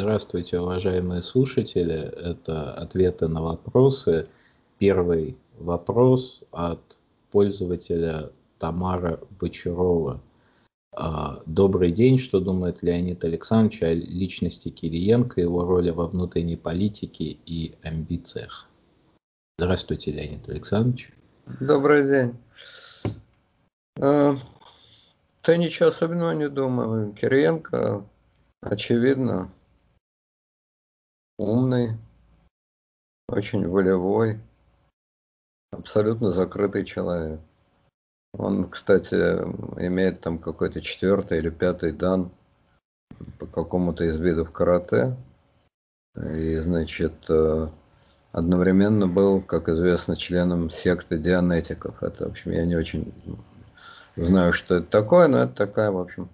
Здравствуйте, уважаемые слушатели. Это ответы на вопросы. Первый вопрос от пользователя Тамара Бочарова. А, Добрый день. Что думает Леонид Александрович о личности Кириенко, его роли во внутренней политике и амбициях? Здравствуйте, Леонид Александрович. Добрый день. А, да ничего особенного не думаю. Кириенко, очевидно, умный, очень волевой, абсолютно закрытый человек. Он, кстати, имеет там какой-то четвертый или пятый дан по какому-то из видов карате. И, значит, э, одновременно был, как известно, членом секты дианетиков. Это, в общем, я не очень знаю, что это такое, но это такая, в общем,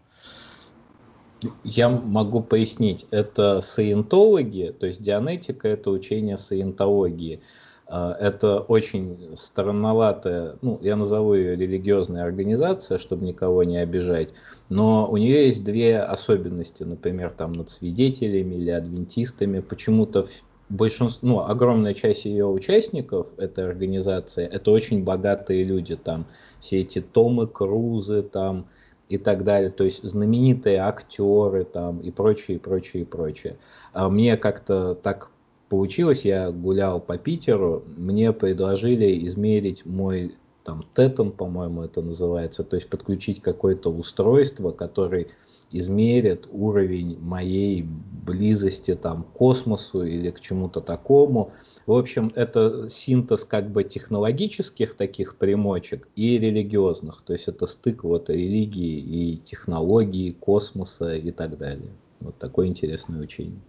я могу пояснить, это саентологи, то есть дианетика это учение саентологии. А, это очень странноватая, ну, я назову ее религиозная организация, чтобы никого не обижать, но у нее есть две особенности, например, там над свидетелями или адвентистами. Почему-то большинство, ну, огромная часть ее участников этой организации, это очень богатые люди, там все эти Томы Крузы, там и так далее, то есть знаменитые актеры там и прочее, и прочее, и прочее. А мне как-то так получилось, я гулял по Питеру, мне предложили измерить мой там тетон, по-моему, это называется, то есть подключить какое-то устройство, которое измерит уровень моей близости там, к космосу или к чему-то такому. В общем, это синтез как бы технологических таких примочек и религиозных. То есть это стык вот религии и технологии, космоса и так далее. Вот такое интересное учение.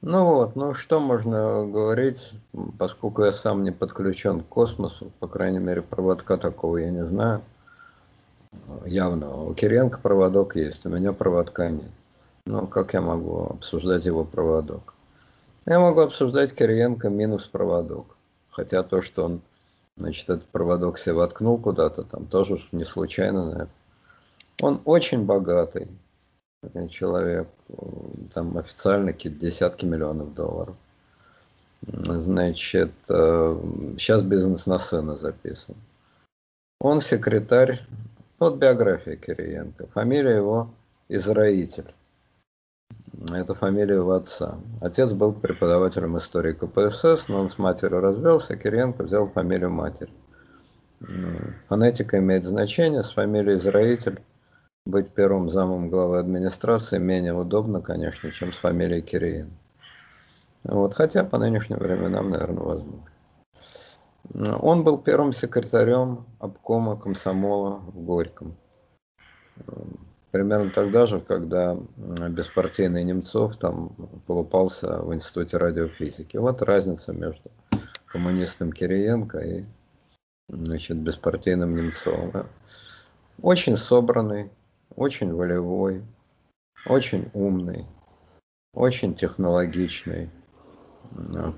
Ну вот, ну что можно говорить, поскольку я сам не подключен к космосу, по крайней мере, проводка такого я не знаю явно. У Киренко проводок есть, у меня проводка нет. Ну, как я могу обсуждать его проводок? Я могу обсуждать Кириенко минус проводок. Хотя то, что он, значит, этот проводок себе воткнул куда-то, там тоже не случайно, наверное. Он очень богатый человек, там официально какие-то десятки миллионов долларов. Значит, сейчас э, бизнес на сына записан. Он секретарь вот биография Кириенко. Фамилия его Израитель. Это фамилия его отца. Отец был преподавателем истории КПСС, но он с матерью развелся, Кириенко взял фамилию матери. Фонетика имеет значение, с фамилией Израитель быть первым замом главы администрации менее удобно, конечно, чем с фамилией Кириенко. Вот, хотя по нынешним временам, наверное, возможно. Он был первым секретарем обкома комсомола в Горьком. Примерно тогда же, когда беспартийный Немцов там колупался в Институте радиофизики. Вот разница между коммунистом Кириенко и значит, беспартийным Немцовым. Очень собранный, очень волевой, очень умный, очень технологичный,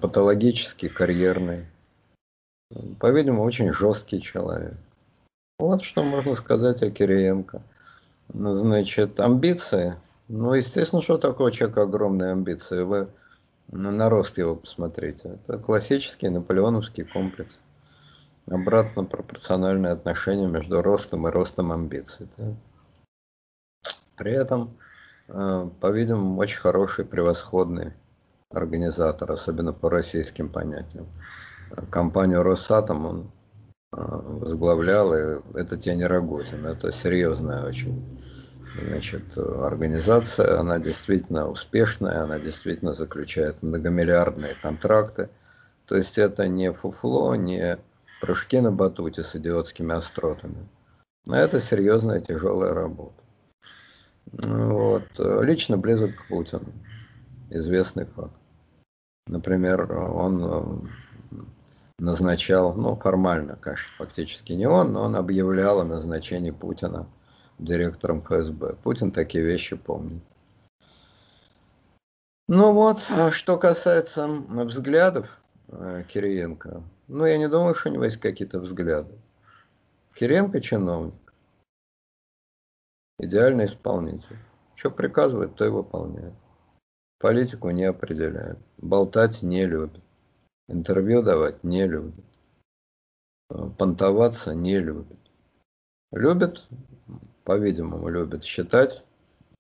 патологически карьерный по-видимому, очень жесткий человек. Вот что можно сказать о Кириенко. Значит, амбиции. Ну, естественно, что такое человек огромные амбиции. Вы на рост его посмотрите. Это классический наполеоновский комплекс. Обратно пропорциональное отношение между ростом и ростом амбиций. Да? При этом, э, по-видимому, очень хороший, превосходный организатор, особенно по российским понятиям компанию Росатом он возглавлял, и это Тень Рогозин. Это серьезная очень значит, организация, она действительно успешная, она действительно заключает многомиллиардные контракты. То есть это не фуфло, не прыжки на батуте с идиотскими остротами. А это серьезная тяжелая работа. Вот. Лично близок к Путину. Известный факт. Например, он назначал, ну, формально, конечно, фактически не он, но он объявлял о назначении Путина директором ФСБ. Путин такие вещи помнит. Ну вот, а что касается взглядов э, Кириенко, ну, я не думаю, что у него есть какие-то взгляды. Кириенко чиновник, идеальный исполнитель. Что приказывает, то и выполняет. политику не определяет, болтать не любит, интервью давать не любит, э, понтоваться не любит. Любит, по-видимому, любит считать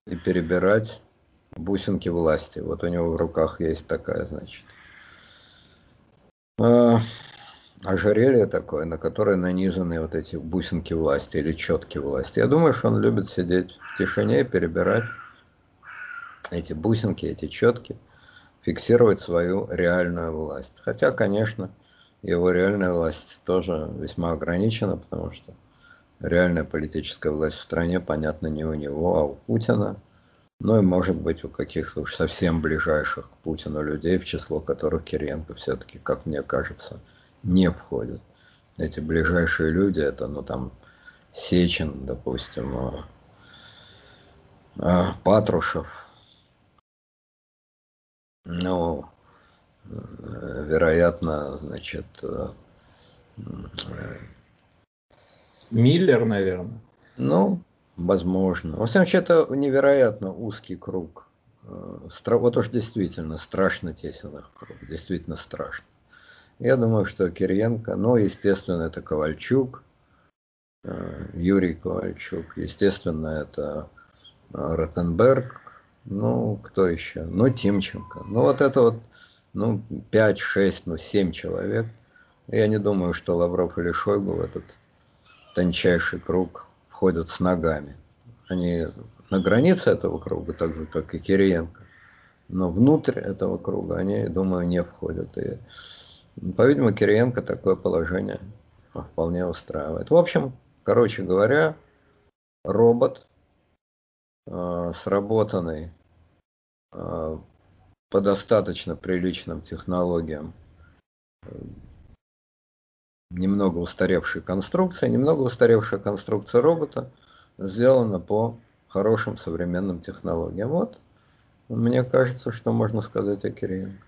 и перебирать бусинки власти. Вот у него в руках есть такая, значит, э, ожерелье такое, на которое нанизаны вот эти бусинки власти или четки власти. Я думаю, что он любит сидеть в тишине перебирать эти бусинки, эти четки, фиксировать свою реальную власть. Хотя, конечно, его реальная власть тоже весьма ограничена, потому что реальная политическая власть в стране, понятно, не у него, а у Путина. Ну и, может быть, у каких-то уж совсем ближайших к Путину людей, в число которых Кириенко все-таки, как мне кажется, не входит. Эти ближайшие люди, это, ну, там, Сечин, допустим, а, а, Патрушев, ну, вероятно, значит, э, Миллер, наверное. Ну, возможно. Во всяком случае, это невероятно узкий круг. Э, вот уж действительно страшно тесен их круг, действительно страшно. Я думаю, что Кириенко, ну, естественно, это Ковальчук, э, Юрий Ковальчук, естественно, это э, Ротенберг, ну, кто еще? Ну, Тимченко. Ну, вот это вот, ну, 5, 6, ну, 7 человек. Я не думаю, что Лавров или Шойгу в этот тончайший круг входят с ногами. Они на границе этого круга, так же, как и Кириенко. Но внутрь этого круга они, думаю, не входят. И по-видимому, Кириенко такое положение вполне устраивает. В общем, короче говоря, робот, э, сработанный э, по достаточно приличным технологиям, немного устаревшей конструкции, немного устаревшая конструкция робота сделана по хорошим современным технологиям. Вот, мне кажется, что можно сказать о Кириенко.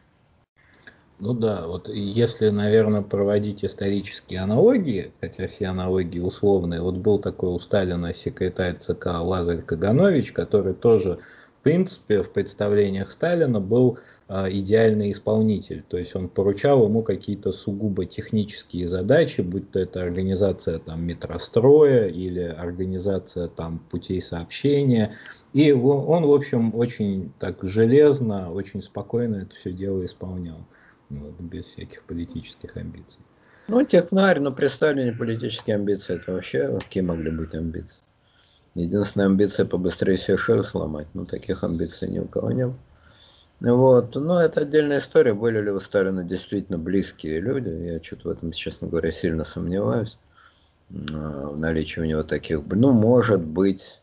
Ну да, вот если, наверное, проводить исторические аналогии, хотя все аналогии условные, вот был такой у Сталина секретарь ЦК Лазарь Каганович, который тоже, в принципе, в представлениях Сталина был э, идеальный исполнитель. То есть он поручал ему какие-то сугубо технические задачи, будь то это организация там метростроя или организация там путей сообщения. И он, в общем, очень так железно, очень спокойно это все дело исполнял вот, без всяких политических амбиций. Ну, технарь, но при Сталине политические амбиции, это вообще какие могли быть амбиции? Единственная амбиция побыстрее себе шею сломать, но таких амбиций ни у кого не было. Вот, но это отдельная история, были ли у Сталина действительно близкие люди, я что-то в этом, честно говоря, сильно сомневаюсь, а, в наличии у него таких, ну, может быть,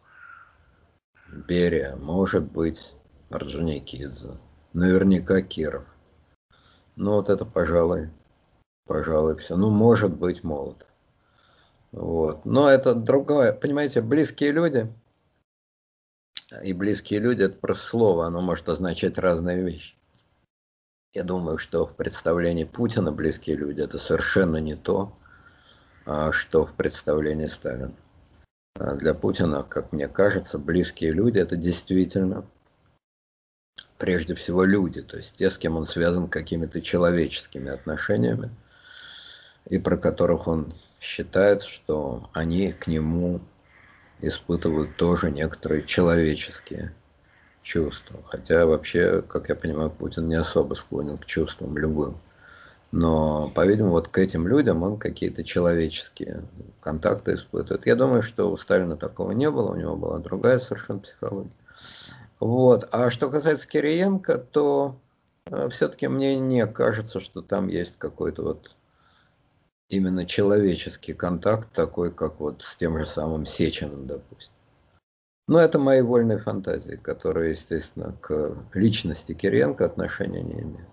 Берия, может быть, Орджоникидзе, наверняка Киров. Ну вот это, пожалуй, пожалуй, все. Ну, может быть, молод. Вот. Но это другое. Понимаете, близкие люди, и близкие люди, это просто слово, оно может означать разные вещи. Я думаю, что в представлении Путина близкие люди это совершенно не то, а что в представлении Сталина. А для Путина, как мне кажется, близкие люди это действительно прежде всего люди, то есть те, с кем он связан какими-то человеческими отношениями, и про которых он считает, что они к нему испытывают тоже некоторые человеческие чувства. Хотя вообще, как я понимаю, Путин не особо склонен к чувствам любым. Но, по-видимому, вот к этим людям он какие-то человеческие контакты испытывает. Я думаю, что у Сталина такого не было, у него была другая совершенно психология. Вот. А что касается Кириенко, то э, все-таки мне не кажется, что там есть какой-то вот именно человеческий контакт, такой, как вот с тем же самым Сеченым, допустим. Но это мои вольные фантазии, которые, естественно, к личности Кириенко отношения не имеют.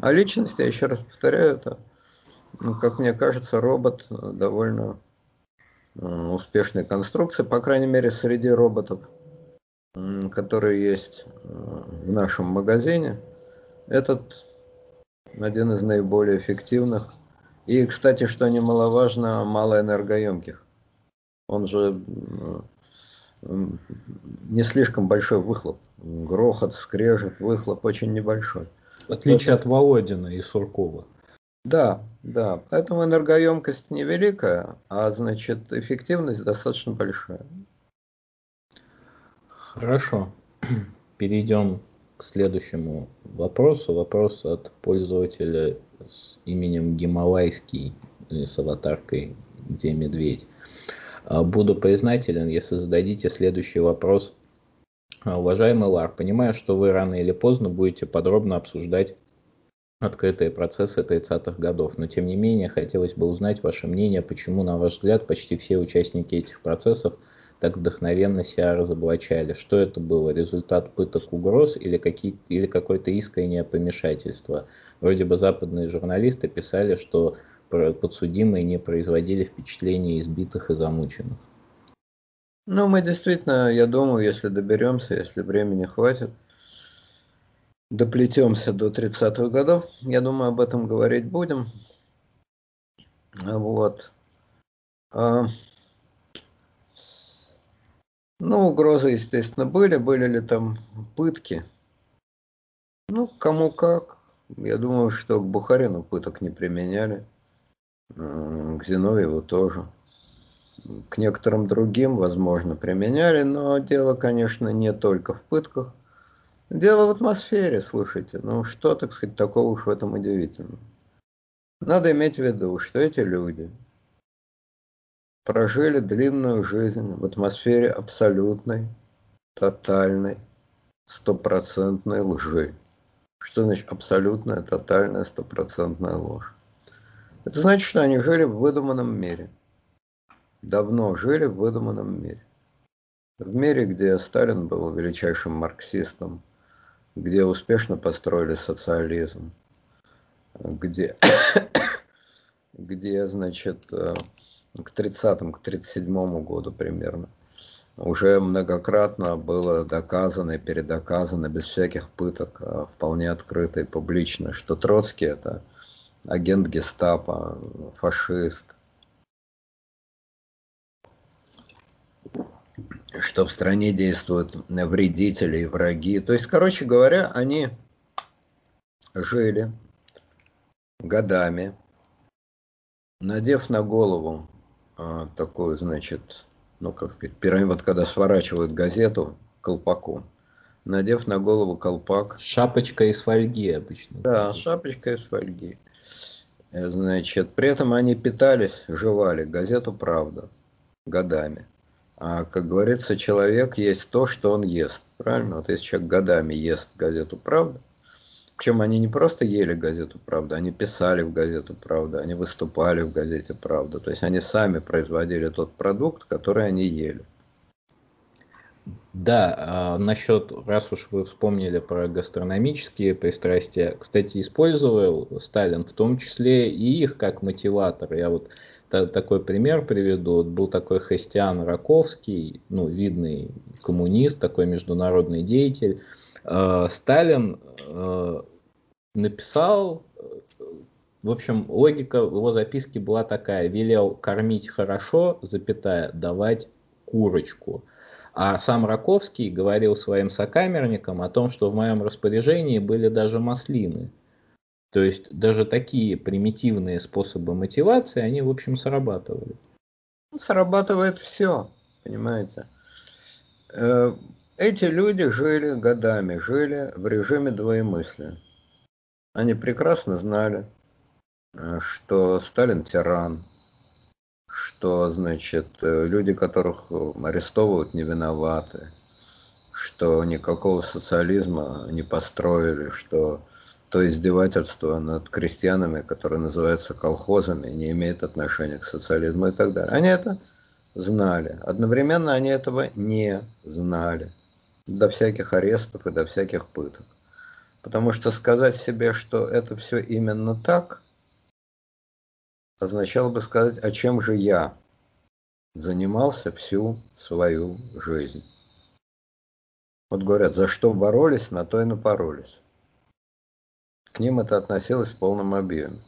А личность, я еще раз повторяю, это, ну, как мне кажется, робот довольно э, успешной конструкции, по крайней мере, среди роботов которые есть э, в нашем магазине, этот один из наиболее эффективных. И, кстати, что немаловажно, малоэнергоемких. Он же не слишком большой выхлоп. Грохот, скрежет, выхлоп очень небольшой. В отличие Это... от Володина и Суркова. Да, да. Поэтому энергоемкость невеликая, а значит эффективность достаточно большая. Хорошо. Перейдем к следующему вопросу. Вопрос от пользователя с именем Гималайский с аватаркой где медведь. А, буду признателен, если зададите следующий вопрос. А, уважаемый Лар, понимаю, что вы рано или поздно будете подробно обсуждать открытые процессы 30-х годов, но тем не менее хотелось бы узнать ваше мнение, почему, на ваш взгляд, почти все участники этих процессов так вдохновенно себя разоблачали. Что это было? Результат пыток угроз или, какие, или какое-то искреннее помешательство? Вроде бы западные журналисты писали, что подсудимые не производили впечатления избитых и замученных. Ну, мы действительно, я думаю, если доберемся, если времени хватит, доплетемся до 30-х годов, я думаю, об этом говорить будем. Вот. Ну, угрозы, естественно, были. Были ли там пытки? Ну, кому как. Я думаю, что к Бухарину пыток не применяли к Зиновьеву тоже. К некоторым другим, возможно, применяли, но дело, конечно, не только в пытках. Дело в атмосфере, слушайте. Ну, что, так сказать, такого уж в этом удивительного? Надо иметь в виду, что эти люди прожили длинную жизнь в атмосфере абсолютной, тотальной, стопроцентной лжи. Что значит абсолютная, тотальная, стопроцентная ложь? Это значит, что они жили в выдуманном мире. Давно жили в выдуманном мире. В мире, где Сталин был величайшим марксистом, где успешно построили социализм, где, где значит, э, к 30-му, к 37-му году примерно, уже многократно было доказано и передоказано без всяких пыток, а вполне открыто и публично, что Троцкий это агент гестапо, фашист. Что в стране действуют вредители и враги. То есть, короче говоря, они жили годами, надев на голову а, такую, значит, ну, как сказать, пирамид, вот когда сворачивают газету колпаком, надев на голову колпак. Шапочка из фольги обычно. Да, шапочка из фольги. Значит, при этом они питались, жевали газету «Правда» годами. А, как говорится, человек есть то, что он ест. Правильно? Вот если человек годами ест газету «Правда», причем они не просто ели газету «Правда», они писали в газету «Правда», они выступали в газете «Правда». То есть они сами производили тот продукт, который они ели. Да, а, насчет, раз уж вы вспомнили про гастрономические пристрастия, кстати, использовал Сталин в том числе и их как мотиватор. Я вот та, такой пример приведу. Вот был такой Христиан Раковский, ну, видный коммунист, такой международный деятель. Э, Сталин э, написал, в общем, логика его записки была такая, велел кормить хорошо, запятая, давать курочку. А сам Раковский говорил своим сокамерникам о том, что в моем распоряжении были даже маслины. То есть даже такие примитивные способы мотивации, они, в общем, срабатывали. Срабатывает все, понимаете. Эти люди жили годами, жили в режиме двоемыслия. Они прекрасно знали, э, что Сталин тиран, что, значит, э, люди, которых э, арестовывают, не виноваты, что никакого социализма не построили, что то издевательство над крестьянами, которое называется колхозами, не имеет отношения к социализму и так далее. Они это знали. Одновременно они этого не знали. До всяких арестов и до всяких пыток. Потому что сказать себе, что это все именно так – означало бы сказать, а чем же я занимался всю свою жизнь. Вот говорят, за что боролись, на то и напоролись. К ним это относилось в полном объеме.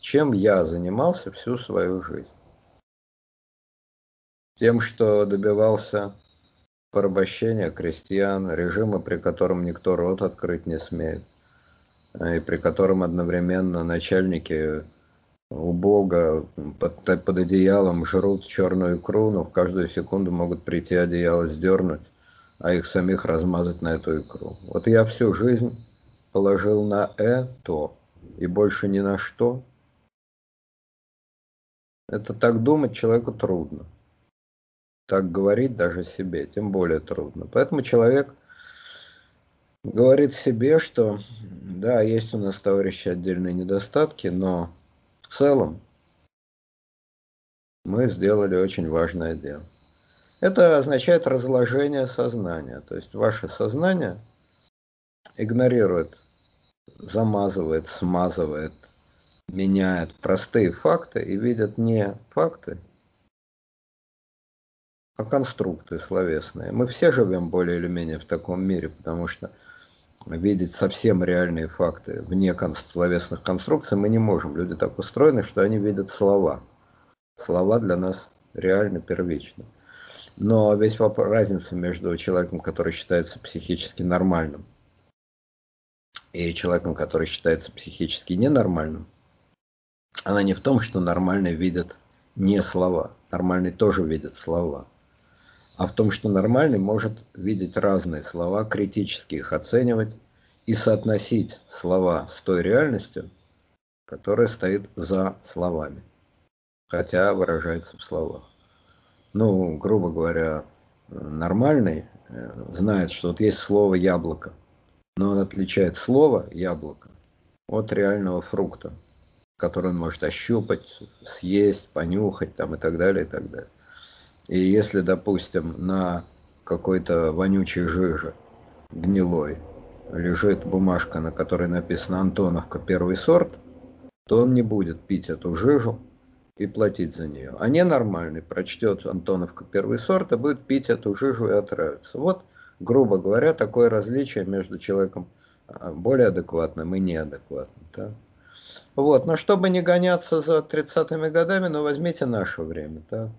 Чем я занимался всю свою жизнь? Тем, что добивался порабощения крестьян, режима, при котором никто рот открыть не смеет, и при котором одновременно начальники у Бога под, под одеялом жрут черную икру, но в каждую секунду могут прийти одеяло сдернуть, а их самих размазать на эту икру. Вот я всю жизнь положил на это и больше ни на что. Это так думать человеку трудно. Так говорить даже себе, тем более трудно. Поэтому человек говорит себе, что да, есть у нас, товарищи, отдельные недостатки, но в целом мы сделали очень важное дело. Это означает разложение сознания. То есть ваше сознание игнорирует, замазывает, смазывает, меняет простые факты и видит не факты, а конструкты словесные. Мы все живем более или менее в таком мире, потому что видеть совсем реальные факты вне словесных конструкций мы не можем. Люди так устроены, что они видят слова. Слова для нас реально первичны. Но весь вопрос, разница между человеком, который считается психически нормальным, и человеком, который считается психически ненормальным, она не в том, что нормальный видит не слова. Нормальный тоже видит слова а в том, что нормальный может видеть разные слова, критически их оценивать и соотносить слова с той реальностью, которая стоит за словами, хотя выражается в словах. Ну, грубо говоря, нормальный э, знает, что вот есть слово «яблоко», но он отличает слово «яблоко» от реального фрукта, который он может ощупать, съесть, понюхать там, и так далее, и так далее. И если, допустим, на какой-то вонючей жиже, гнилой, лежит бумажка, на которой написано «Антоновка первый сорт», то он не будет пить эту жижу и платить за нее. А ненормальный прочтет «Антоновка первый сорт» и будет пить эту жижу и отравиться. Вот, грубо говоря, такое различие между человеком а, более адекватным и неадекватным. Да? Вот, но чтобы не гоняться за 30-ми годами, ну возьмите наше время. Да?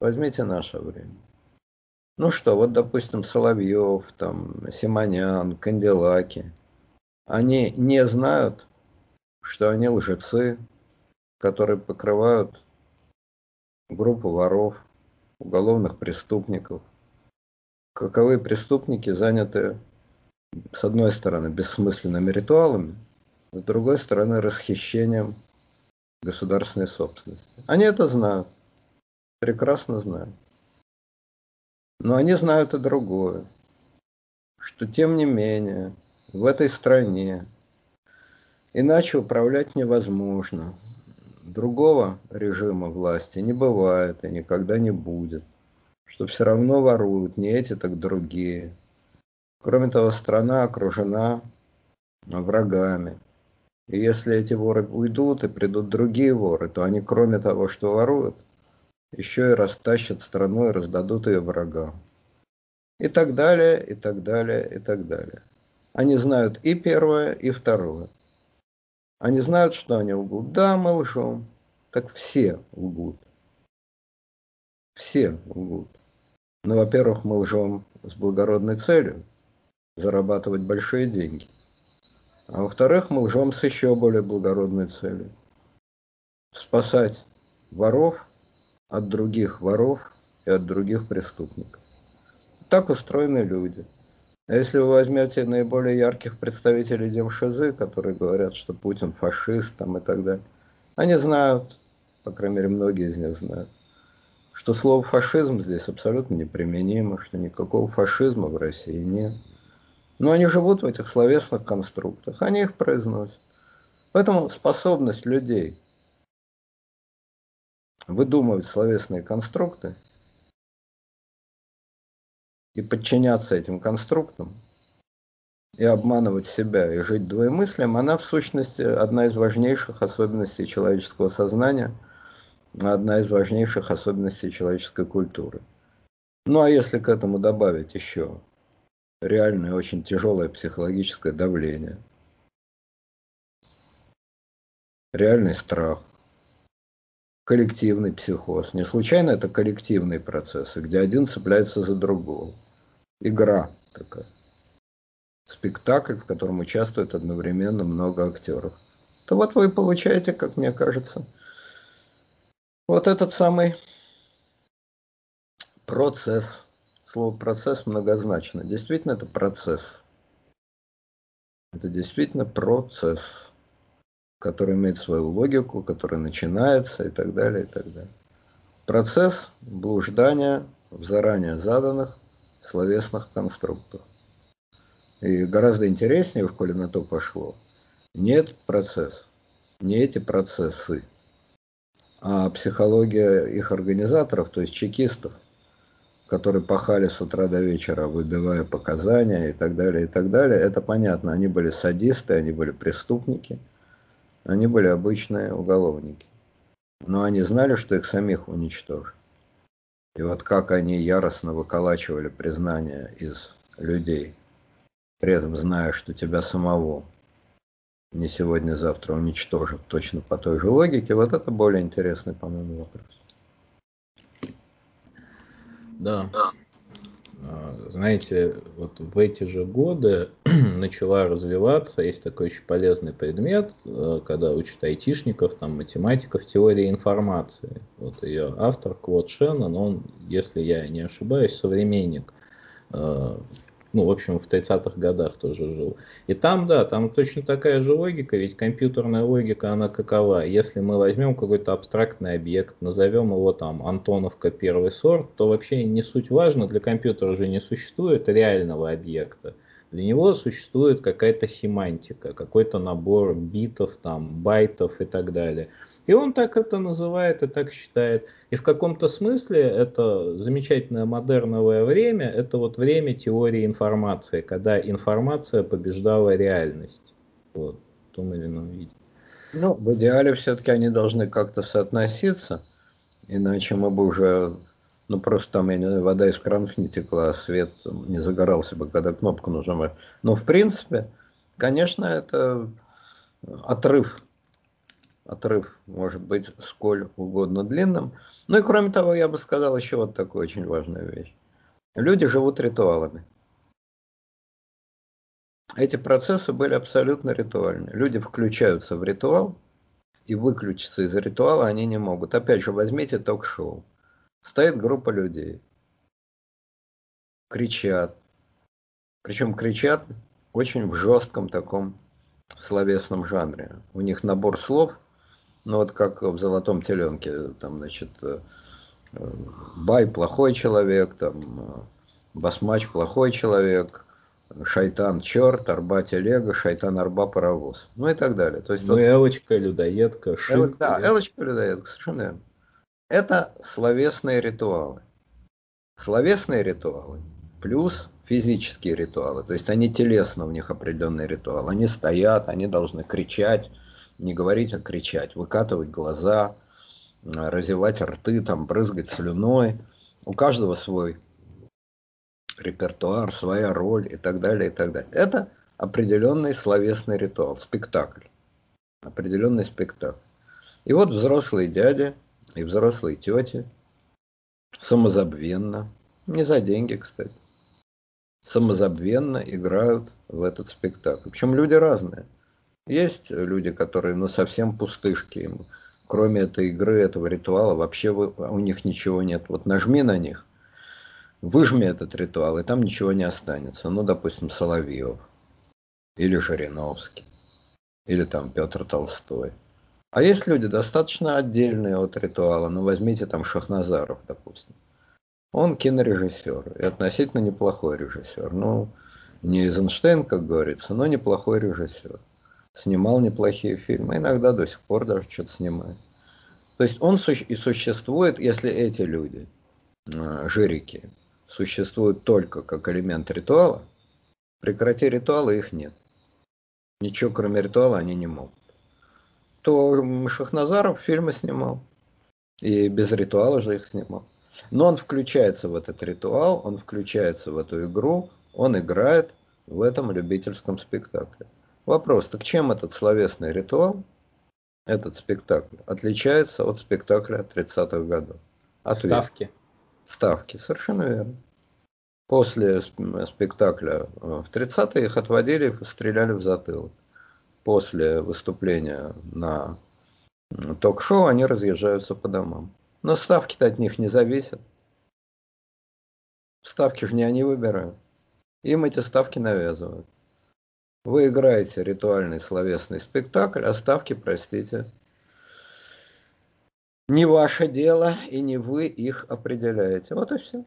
Возьмите наше время. Ну что, вот, допустим, Соловьев, там, Симонян, Канделаки. Они не знают, что они лжецы, которые покрывают группу воров, уголовных преступников. Каковые преступники заняты, с одной стороны, бессмысленными ритуалами, с другой стороны, расхищением государственной собственности. Они это знают прекрасно знают. Но они знают и другое, что тем не менее в этой стране иначе управлять невозможно. Другого режима власти не бывает и никогда не будет. Что все равно воруют не эти, так другие. Кроме того, страна окружена врагами. И если эти воры уйдут и придут другие воры, то они, кроме того, что воруют, еще и растащат страну и раздадут ее врагам. И так далее, и так далее, и так далее. Они знают и первое, и второе. Они знают, что они лгут. Да, мы лжем. Так все лгут. Все лгут. Ну, во-первых, мы лжем с благородной целью зарабатывать большие деньги. А во-вторых, мы лжем с еще более благородной целью спасать воров от других воров и от других преступников. Так устроены люди. А если вы возьмете наиболее ярких представителей Демшизы, которые говорят, что Путин фашист там и так далее, они знают, по крайней мере, многие из них знают, что слово фашизм здесь абсолютно неприменимо, что никакого фашизма в России нет. Но они живут в этих словесных конструктах, они их произносят. Поэтому способность людей выдумывать словесные конструкты и подчиняться этим конструктам, и обманывать себя, и жить двоемыслием, она в сущности одна из важнейших особенностей человеческого сознания, одна из важнейших особенностей человеческой культуры. Ну а если к этому добавить еще реальное очень тяжелое психологическое давление, реальный страх, коллективный психоз. Не случайно это коллективные процессы, где один цепляется за другого. Игра такая. Спектакль, в котором участвует одновременно много актеров. То вот вы получаете, как мне кажется, вот этот самый процесс. Слово процесс многозначно. Действительно, это процесс. Это действительно процесс который имеет свою логику, который начинается и так далее, и так далее. Процесс блуждания в заранее заданных словесных конструктах. И гораздо интереснее, в коли на то пошло, не этот процесс, не эти процессы, а психология их организаторов, то есть чекистов, которые пахали с утра до вечера, выбивая показания и так далее, и так далее. Это понятно, они были садисты, они были преступники – они были обычные уголовники. Но они знали, что их самих уничтожат. И вот как они яростно выколачивали признание из людей, при этом зная, что тебя самого не сегодня-завтра уничтожат точно по той же логике, вот это более интересный, по-моему, вопрос. Да. А, знаете, вот в эти же годы начала развиваться, есть такой очень полезный предмет, э, когда учат айтишников, там, математиков, теория информации. Вот ее автор Клод Шеннон, он, если я не ошибаюсь, современник э, ну, в общем, в 30-х годах тоже жил. И там, да, там точно такая же логика, ведь компьютерная логика, она какова? Если мы возьмем какой-то абстрактный объект, назовем его там Антоновка первый сорт, то вообще не суть важно, для компьютера же не существует реального объекта. Для него существует какая-то семантика, какой-то набор битов, там, байтов и так далее. И он так это называет и так считает. И в каком-то смысле это замечательное модерновое время, это вот время теории информации, когда информация побеждала реальность. Вот, в том или ином виде. Ну, в идеале все-таки они должны как-то соотноситься, иначе мы бы уже, ну просто там, я не вода из кранов не текла, а свет не загорался бы, когда кнопку нажимаешь. Но в принципе, конечно, это отрыв отрыв может быть сколь угодно длинным. Ну и кроме того, я бы сказал еще вот такую очень важную вещь. Люди живут ритуалами. Эти процессы были абсолютно ритуальны. Люди включаются в ритуал, и выключиться из ритуала они не могут. Опять же, возьмите ток-шоу. Стоит группа людей, кричат, причем кричат очень в жестком таком словесном жанре. У них набор слов – ну вот как в «Золотом теленке», там, значит, э, Бай плохой человек, там, э, Басмач плохой человек, Шайтан черт, Арба телега, Шайтан Арба паровоз. Ну и так далее. То есть, ну вот, Элочка, людоедка. Эл, да, Элочка, людоедка, совершенно верно. Это словесные ритуалы. Словесные ритуалы плюс физические ритуалы. То есть они телесно, у них определенный ритуал. Они стоят, они должны кричать, не говорить, а кричать, выкатывать глаза, разевать рты, там, брызгать слюной. У каждого свой репертуар, своя роль и так далее, и так далее. Это определенный словесный ритуал, спектакль. Определенный спектакль. И вот взрослые дяди и взрослые тети самозабвенно, не за деньги, кстати, самозабвенно играют в этот спектакль. Причем люди разные – есть люди, которые ну, совсем пустышки. Кроме этой игры, этого ритуала, вообще у них ничего нет. Вот нажми на них, выжми этот ритуал, и там ничего не останется. Ну, допустим, Соловьев, или Жириновский, или там Петр Толстой. А есть люди достаточно отдельные от ритуала. Ну, возьмите там Шахназаров, допустим. Он кинорежиссер и относительно неплохой режиссер. Ну, не Эйзенштейн, как говорится, но неплохой режиссер снимал неплохие фильмы, иногда до сих пор даже что-то снимает. То есть он и существует, если эти люди, а, жирики, существуют только как элемент ритуала, прекрати ритуалы, их нет. Ничего кроме ритуала они не могут. То Шахназаров фильмы снимал. И без ритуала же их снимал. Но он включается в этот ритуал, он включается в эту игру, он играет в этом любительском спектакле. Вопрос, так чем этот словесный ритуал этот спектакль отличается от спектакля 30-х годов? Ответ. Ставки. Ставки, совершенно верно. После спектакля э, в 30-е их отводили, стреляли в затылок. После выступления на ток-шоу они разъезжаются по домам. Но ставки-то от них не зависят. Ставки же не они выбирают. Им эти ставки навязывают. Вы играете ритуальный словесный спектакль, а ставки, простите, не ваше дело, и не вы их определяете. Вот и все.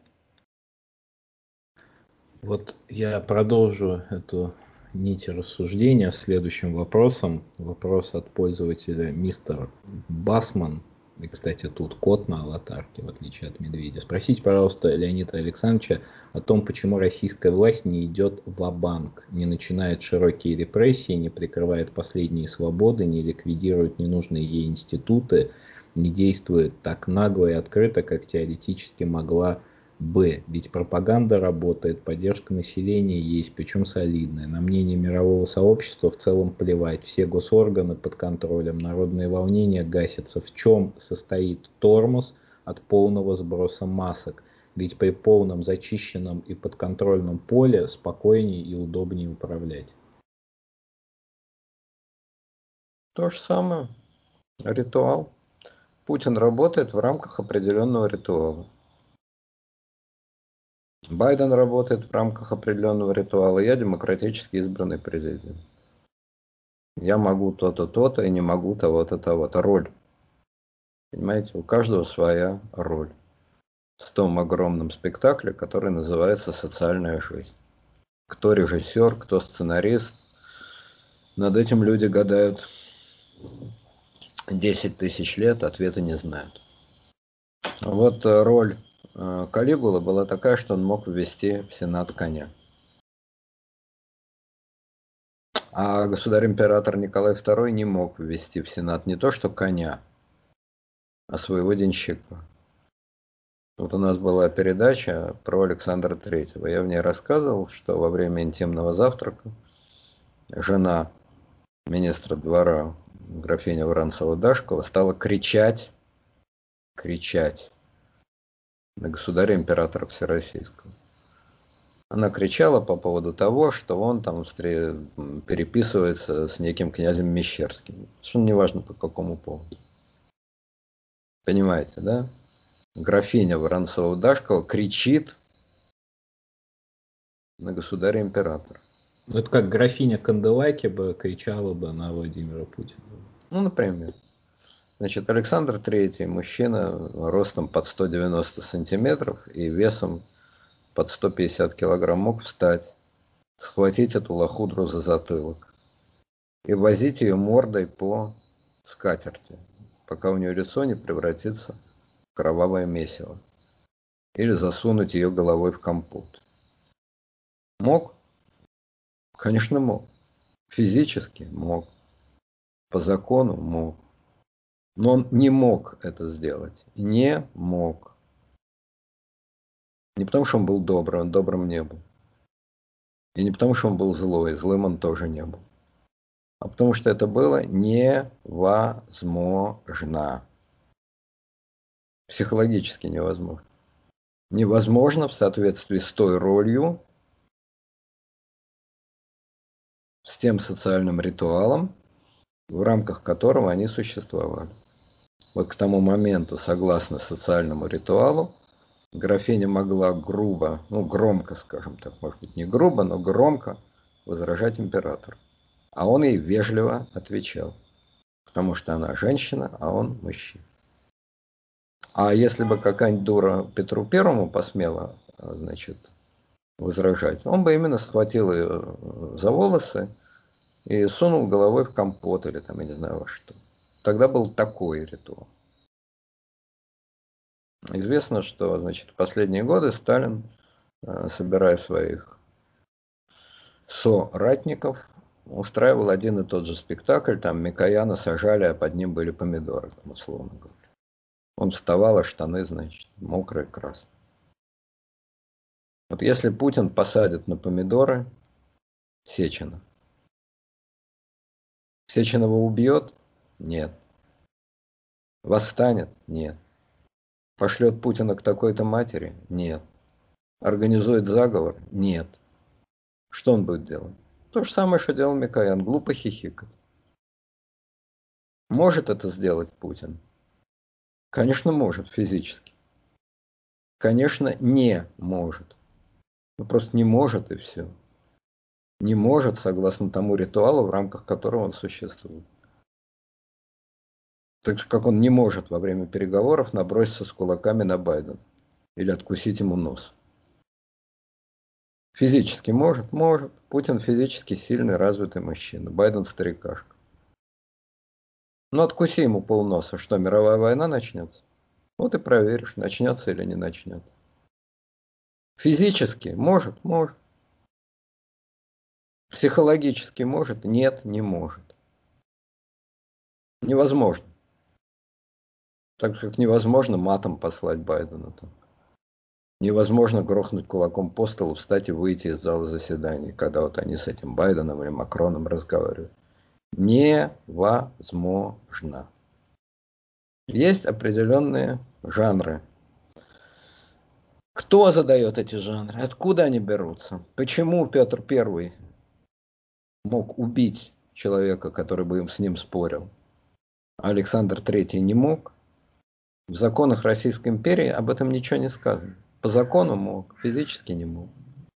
Вот я продолжу эту нить рассуждения следующим вопросом. Вопрос от пользователя мистер Басман. И, кстати, тут кот на аватарке, в отличие от медведя. Спросите, пожалуйста, Леонида Александровича о том, почему российская власть не идет в банк не начинает широкие репрессии, не прикрывает последние свободы, не ликвидирует ненужные ей институты, не действует так нагло и открыто, как теоретически могла Б. Ведь пропаганда работает, поддержка населения есть, причем солидная. На мнение мирового сообщества в целом плевать. Все госорганы под контролем, народные волнения гасятся. В чем состоит тормоз от полного сброса масок? Ведь при полном зачищенном и подконтрольном поле спокойнее и удобнее управлять. То же самое. Ритуал. Путин работает в рамках определенного ритуала. Байден работает в рамках определенного ритуала, я демократически избранный президент. Я могу то-то, то-то и не могу того-то, того-то. Роль. Понимаете, у каждого своя роль. В том огромном спектакле, который называется «Социальная жизнь». Кто режиссер, кто сценарист. Над этим люди гадают 10 тысяч лет, ответа не знают. Вот роль Э, Калигула была такая, что он мог ввести в Сенат коня. А государь-император Николай II не мог ввести в Сенат не то что коня, а своего денщика. Вот у нас была передача про Александра Третьего. Я в ней рассказывал, что во время интимного завтрака жена министра двора графиня Воронцова-Дашкова стала кричать, кричать на государя императора Всероссийского. Она кричала по поводу того, что он там переписывается с неким князем Мещерским. Совершенно неважно по какому поводу. Понимаете, да? Графиня Воронцова-Дашкова кричит на государя императора. Ну, это как графиня Канделаки бы кричала бы на Владимира Путина. Ну, например. Значит, Александр Третий, мужчина ростом под 190 сантиметров и весом под 150 килограмм, мог встать, схватить эту лохудру за затылок и возить ее мордой по скатерти, пока у нее лицо не превратится в кровавое месиво. Или засунуть ее головой в компот. Мог? Конечно, мог. Физически мог. По закону мог. Но он не мог это сделать. Не мог. Не потому, что он был добрый, он добрым не был. И не потому, что он был злой, злым он тоже не был. А потому что это было невозможно. Психологически невозможно. Невозможно в соответствии с той ролью, с тем социальным ритуалом, в рамках которого они существовали. Вот к тому моменту, согласно социальному ритуалу, графиня могла грубо, ну громко, скажем так, может быть не грубо, но громко возражать императору. А он ей вежливо отвечал, потому что она женщина, а он мужчина. А если бы какая-нибудь дура Петру Первому посмела, значит, возражать, он бы именно схватил ее за волосы и сунул головой в компот или там, я не знаю во что. Тогда был такой ритуал. Известно, что значит, в последние годы Сталин, э, собирая своих соратников, устраивал один и тот же спектакль, там Микояна сажали, а под ним были помидоры, там, условно говоря. Он вставал, а штаны, значит, мокрые, красные. Вот если Путин посадит на помидоры Сечина, Сеченова убьет? Нет. Восстанет? Нет. Пошлет Путина к такой-то матери? Нет. Организует заговор? Нет. Что он будет делать? То же самое, что делал Микоян, глупо хихикать. Может это сделать Путин? Конечно, может физически. Конечно, не может. Ну, просто не может и все. Не может, согласно тому ритуалу, в рамках которого он существует. Так же, как он не может во время переговоров наброситься с кулаками на Байдена или откусить ему нос. Физически может? Может. Путин физически сильный, развитый мужчина. Байден старикашка. Ну, откуси ему полноса, что мировая война начнется. Вот и проверишь, начнется или не начнется. Физически может, может. Психологически может, нет, не может. Невозможно. Так как невозможно матом послать Байдена. Там. Невозможно грохнуть кулаком по столу, встать и выйти из зала заседаний, когда вот они с этим Байденом или Макроном разговаривают. Невозможно. Есть определенные жанры. Кто задает эти жанры? Откуда они берутся? Почему Петр Первый мог убить человека, который бы с ним спорил? Александр Третий не мог? В законах Российской империи об этом ничего не сказано. По закону мог, физически не мог.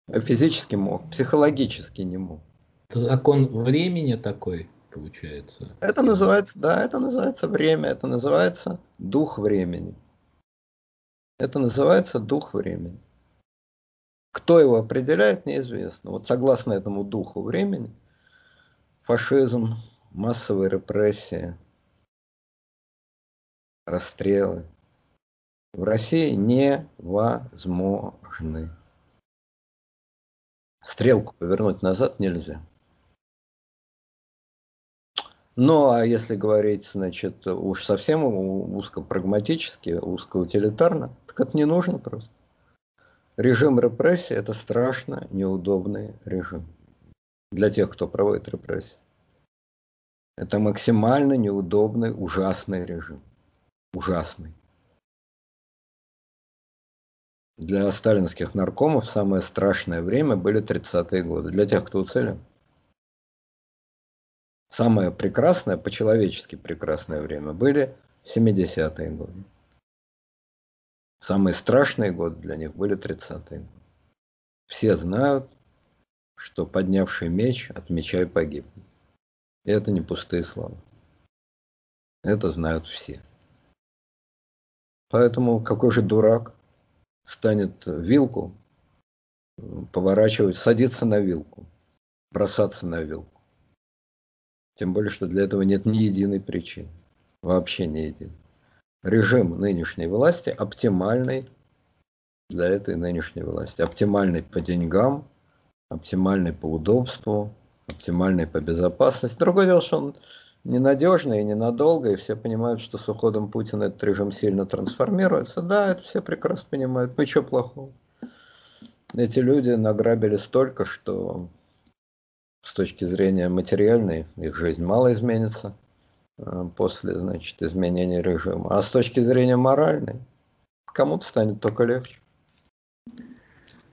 Э, физически мог, психологически не мог. Это закон времени такой, получается? Это называется, да, это называется время, это называется дух времени. Это называется дух времени. Кто его определяет, неизвестно. Вот согласно этому духу времени, фашизм, массовые репрессии, расстрелы, в России невозможны. Стрелку повернуть назад нельзя. Ну, а если говорить, значит, уж совсем узкопрагматически, узкоутилитарно, так это не нужно просто. Режим репрессий – это страшно неудобный режим для тех, кто проводит репрессии. Это максимально неудобный, ужасный режим. Ужасный. Для сталинских наркомов самое страшное время были 30-е годы. Для тех, кто уцелен. Самое прекрасное, по-человечески прекрасное время были 70-е годы. Самые страшные годы для них были 30-е годы. Все знают, что поднявший меч от меча и погибнет. И это не пустые слова. Это знают все. Поэтому какой же дурак станет вилку поворачивать, садиться на вилку, бросаться на вилку. Тем более, что для этого нет ни единой причины. Вообще ни единой. Режим нынешней власти оптимальный для этой нынешней власти. Оптимальный по деньгам, оптимальный по удобству, оптимальный по безопасности. Другое дело, что он ненадежно и ненадолго, и все понимают, что с уходом Путина этот режим сильно трансформируется. Да, это все прекрасно понимают. Ну, что плохого? Эти люди награбили столько, что с точки зрения материальной их жизнь мало изменится э, после, значит, изменения режима. А с точки зрения моральной, кому-то станет только легче.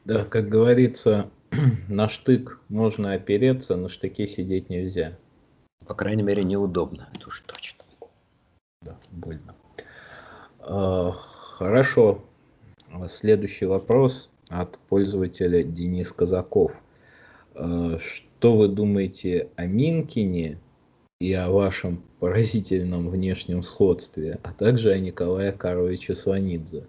Да, как говорится, на штык можно опереться, на штыке сидеть нельзя. По крайней мере, неудобно, это уж точно. Да, больно. А, хорошо. Следующий вопрос от пользователя Денис Казаков. А, что вы думаете о Минкине и о вашем поразительном внешнем сходстве, а также о Николае Карловиче Сванидзе?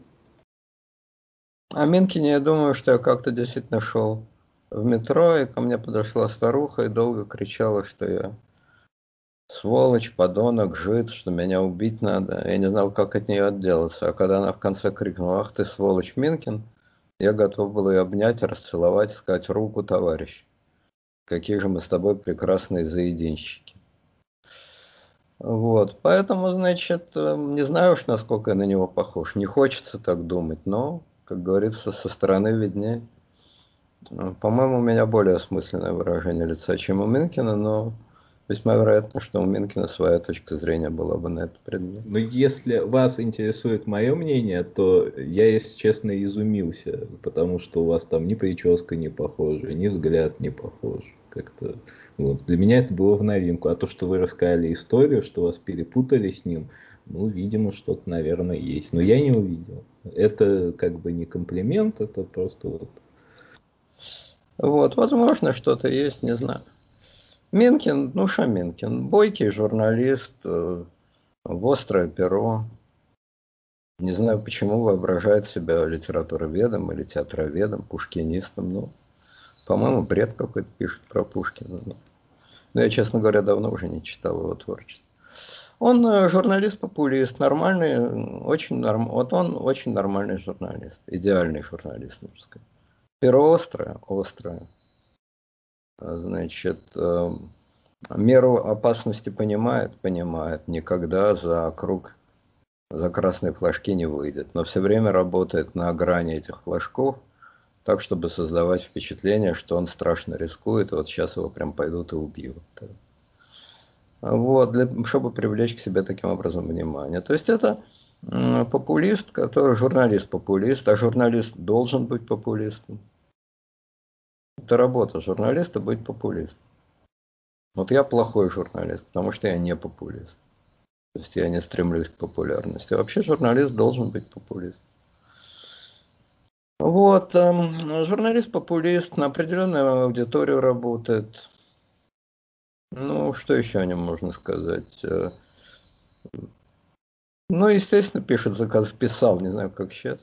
О Минкине я думаю, что я как-то действительно шел в метро, и ко мне подошла старуха и долго кричала, что я сволочь, подонок, жид, что меня убить надо. Я не знал, как от нее отделаться. А когда она в конце крикнула, ах ты сволочь Минкин, я готов был ее обнять, расцеловать, сказать руку, товарищ. Какие же мы с тобой прекрасные заединщики. Вот, поэтому, значит, эм, не знаю уж, насколько я на него похож. Не хочется так думать, но, как говорится, со стороны виднее. По-моему, у меня более осмысленное выражение лица, чем у Минкина, но Весьма вероятно, что у Минкина своя точка зрения была бы на этот предмет. Но если вас интересует мое мнение, то я, если честно, изумился, потому что у вас там ни прическа не похожа, ни взгляд не похож. Как-то вот. Для меня это было в новинку. А то, что вы рассказали историю, что вас перепутали с ним, ну, видимо, что-то, наверное, есть. Но я не увидел. Это как бы не комплимент, это просто вот... Вот, возможно, что-то есть, не знаю. Минкин, ну что Минкин, бойкий журналист, э, острое перо. Не знаю, почему воображает себя литературоведом или театроведом, пушкинистом. Ну, по-моему, бред какой-то пишет про Пушкина. Но, но я, честно говоря, давно уже не читал его творчество. Он э, журналист-популист, нормальный, очень норм... вот он очень нормальный журналист, идеальный журналист, можно сказать. Перо острое, острое. Значит, э, меру опасности понимает, понимает, никогда за круг, за красные флажки не выйдет, но все время работает на грани этих флажков, так, чтобы создавать впечатление, что он страшно рискует, вот сейчас его прям пойдут и убьют. Вот, для, чтобы привлечь к себе таким образом внимание. То есть это популист, который журналист-популист, а журналист должен быть популистом. Это работа журналиста быть популистом. Вот я плохой журналист, потому что я не популист. То есть я не стремлюсь к популярности. Вообще журналист должен быть популист. Вот, эм, журналист-популист на определенную аудиторию работает. Ну, что еще о нем можно сказать? Э, ну, естественно, пишет заказ, писал, не знаю, как сейчас.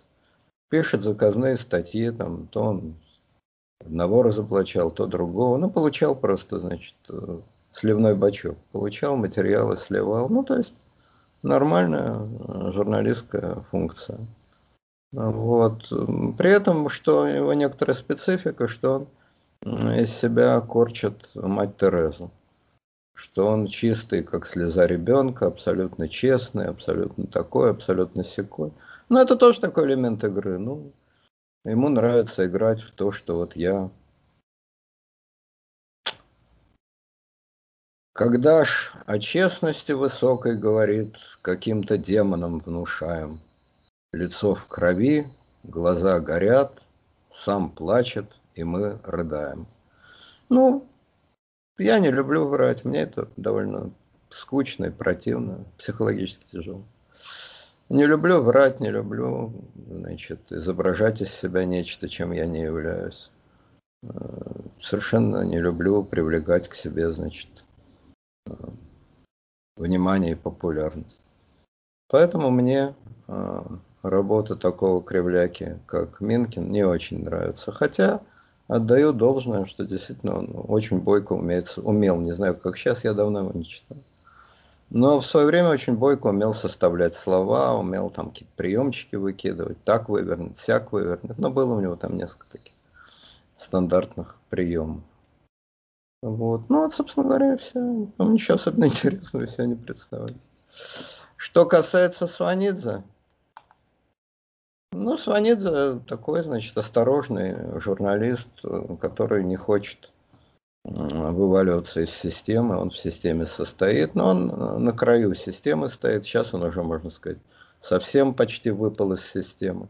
Пишет заказные статьи, там, то он одного разоблачал, то другого. Ну, получал просто, значит, э, сливной бачок. Получал материалы, сливал. Ну, то есть нормальная э, журналистская функция. Вот. При этом, что его некоторая специфика, что он из себя корчит мать Терезу. Что он чистый, как слеза ребенка, абсолютно честный, абсолютно такой, абсолютно секой. Ну, это тоже такой элемент игры. Ну, Ему нравится играть в то, что вот я... Когда ж о честности высокой говорит, каким-то демоном внушаем. Лицо в крови, глаза горят, сам плачет, и мы рыдаем. Ну, я не люблю врать, мне это довольно скучно и противно, психологически тяжело. Не люблю врать, не люблю, значит, изображать из себя нечто, чем я не являюсь. Э, совершенно не люблю привлекать к себе, значит, э, внимание и популярность. Поэтому мне э, работа такого кривляки, как Минкин, не очень нравится. Хотя отдаю должное, что действительно он очень бойко умеет, умел, не знаю, как сейчас, я давно его не читал. Но в свое время очень бойко умел составлять слова, умел там какие-то приемчики выкидывать, так вывернуть, всяк вывернуть. Но было у него там несколько таких стандартных приемов. Вот. Ну вот, собственно говоря, все. Вам ничего особенно интересного себе не представляю. Что касается Сванидзе, ну, Сванидзе такой, значит, осторожный журналист, который не хочет вываливаться из системы, он в системе состоит, но он э, на краю системы стоит, сейчас он уже, можно сказать, совсем почти выпал из системы.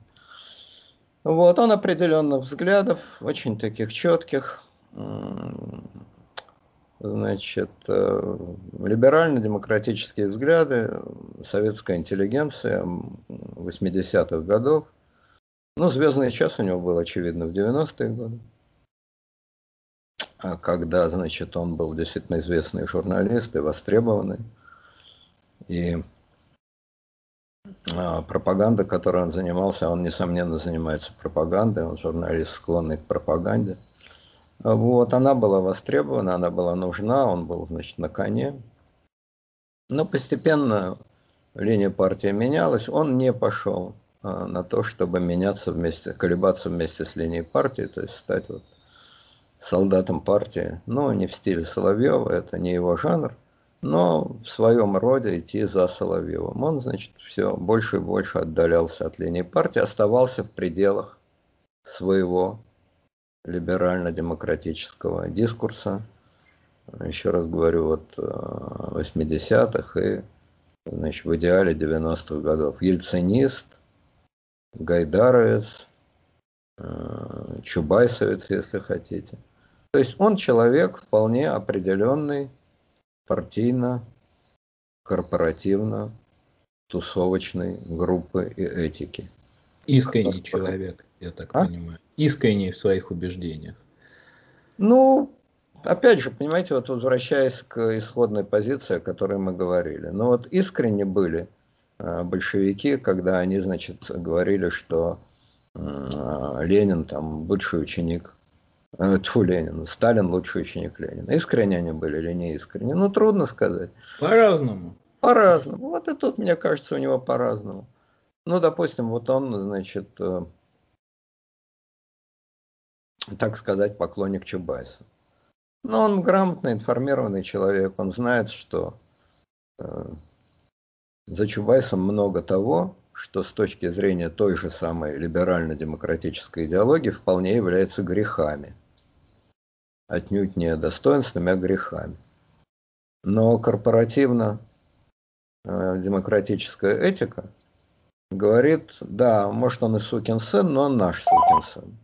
Вот, он определенных взглядов, очень таких четких, значит, э, либерально-демократические взгляды, советская интеллигенция 80-х годов. Ну, «Звездный час» у него был, очевидно, в 90-е годы. А когда, значит, он был действительно известный журналист и востребованный. И а, пропаганда, которой он занимался, он, несомненно, занимается пропагандой, он журналист, склонный к пропаганде. Вот, она была востребована, она была нужна, он был, значит, на коне. Но постепенно линия партии менялась, он не пошел а, на то, чтобы меняться вместе, колебаться вместе с линией партии, то есть стать вот солдатом партии, но не в стиле Соловьева, это не его жанр, но в своем роде идти за Соловьевым. Он, значит, все больше и больше отдалялся от линии партии, оставался в пределах своего либерально-демократического дискурса. еще раз говорю, вот 80-х и значит, в идеале 90-х годов. Ельцинист, Гайдаровец, Чубайсовец, если хотите. То есть он человек вполне определенный партийно, корпоративно, тусовочной группы и этики. Искренний человек, я так а? понимаю. Искренний в своих убеждениях. Ну, опять же, понимаете, вот возвращаясь к исходной позиции, о которой мы говорили. Ну вот искренне были а, большевики, когда они, значит, говорили, что а, Ленин там лучший ученик тьфу, Ленин, Сталин лучший ученик Ленина. Искренне они были или не искренне? Ну, трудно сказать. По-разному. По-разному. Вот и тут, мне кажется, у него по-разному. Ну, допустим, вот он, значит, э, так сказать, поклонник Чубайса. Но он грамотно информированный человек, он знает, что э, за Чубайсом много того, что с точки зрения той же самой либерально-демократической идеологии вполне является грехами. Отнюдь не достоинствами, а грехами. Но корпоративно-демократическая э, этика говорит, да, может он и сукин сын, но он наш сукин сын.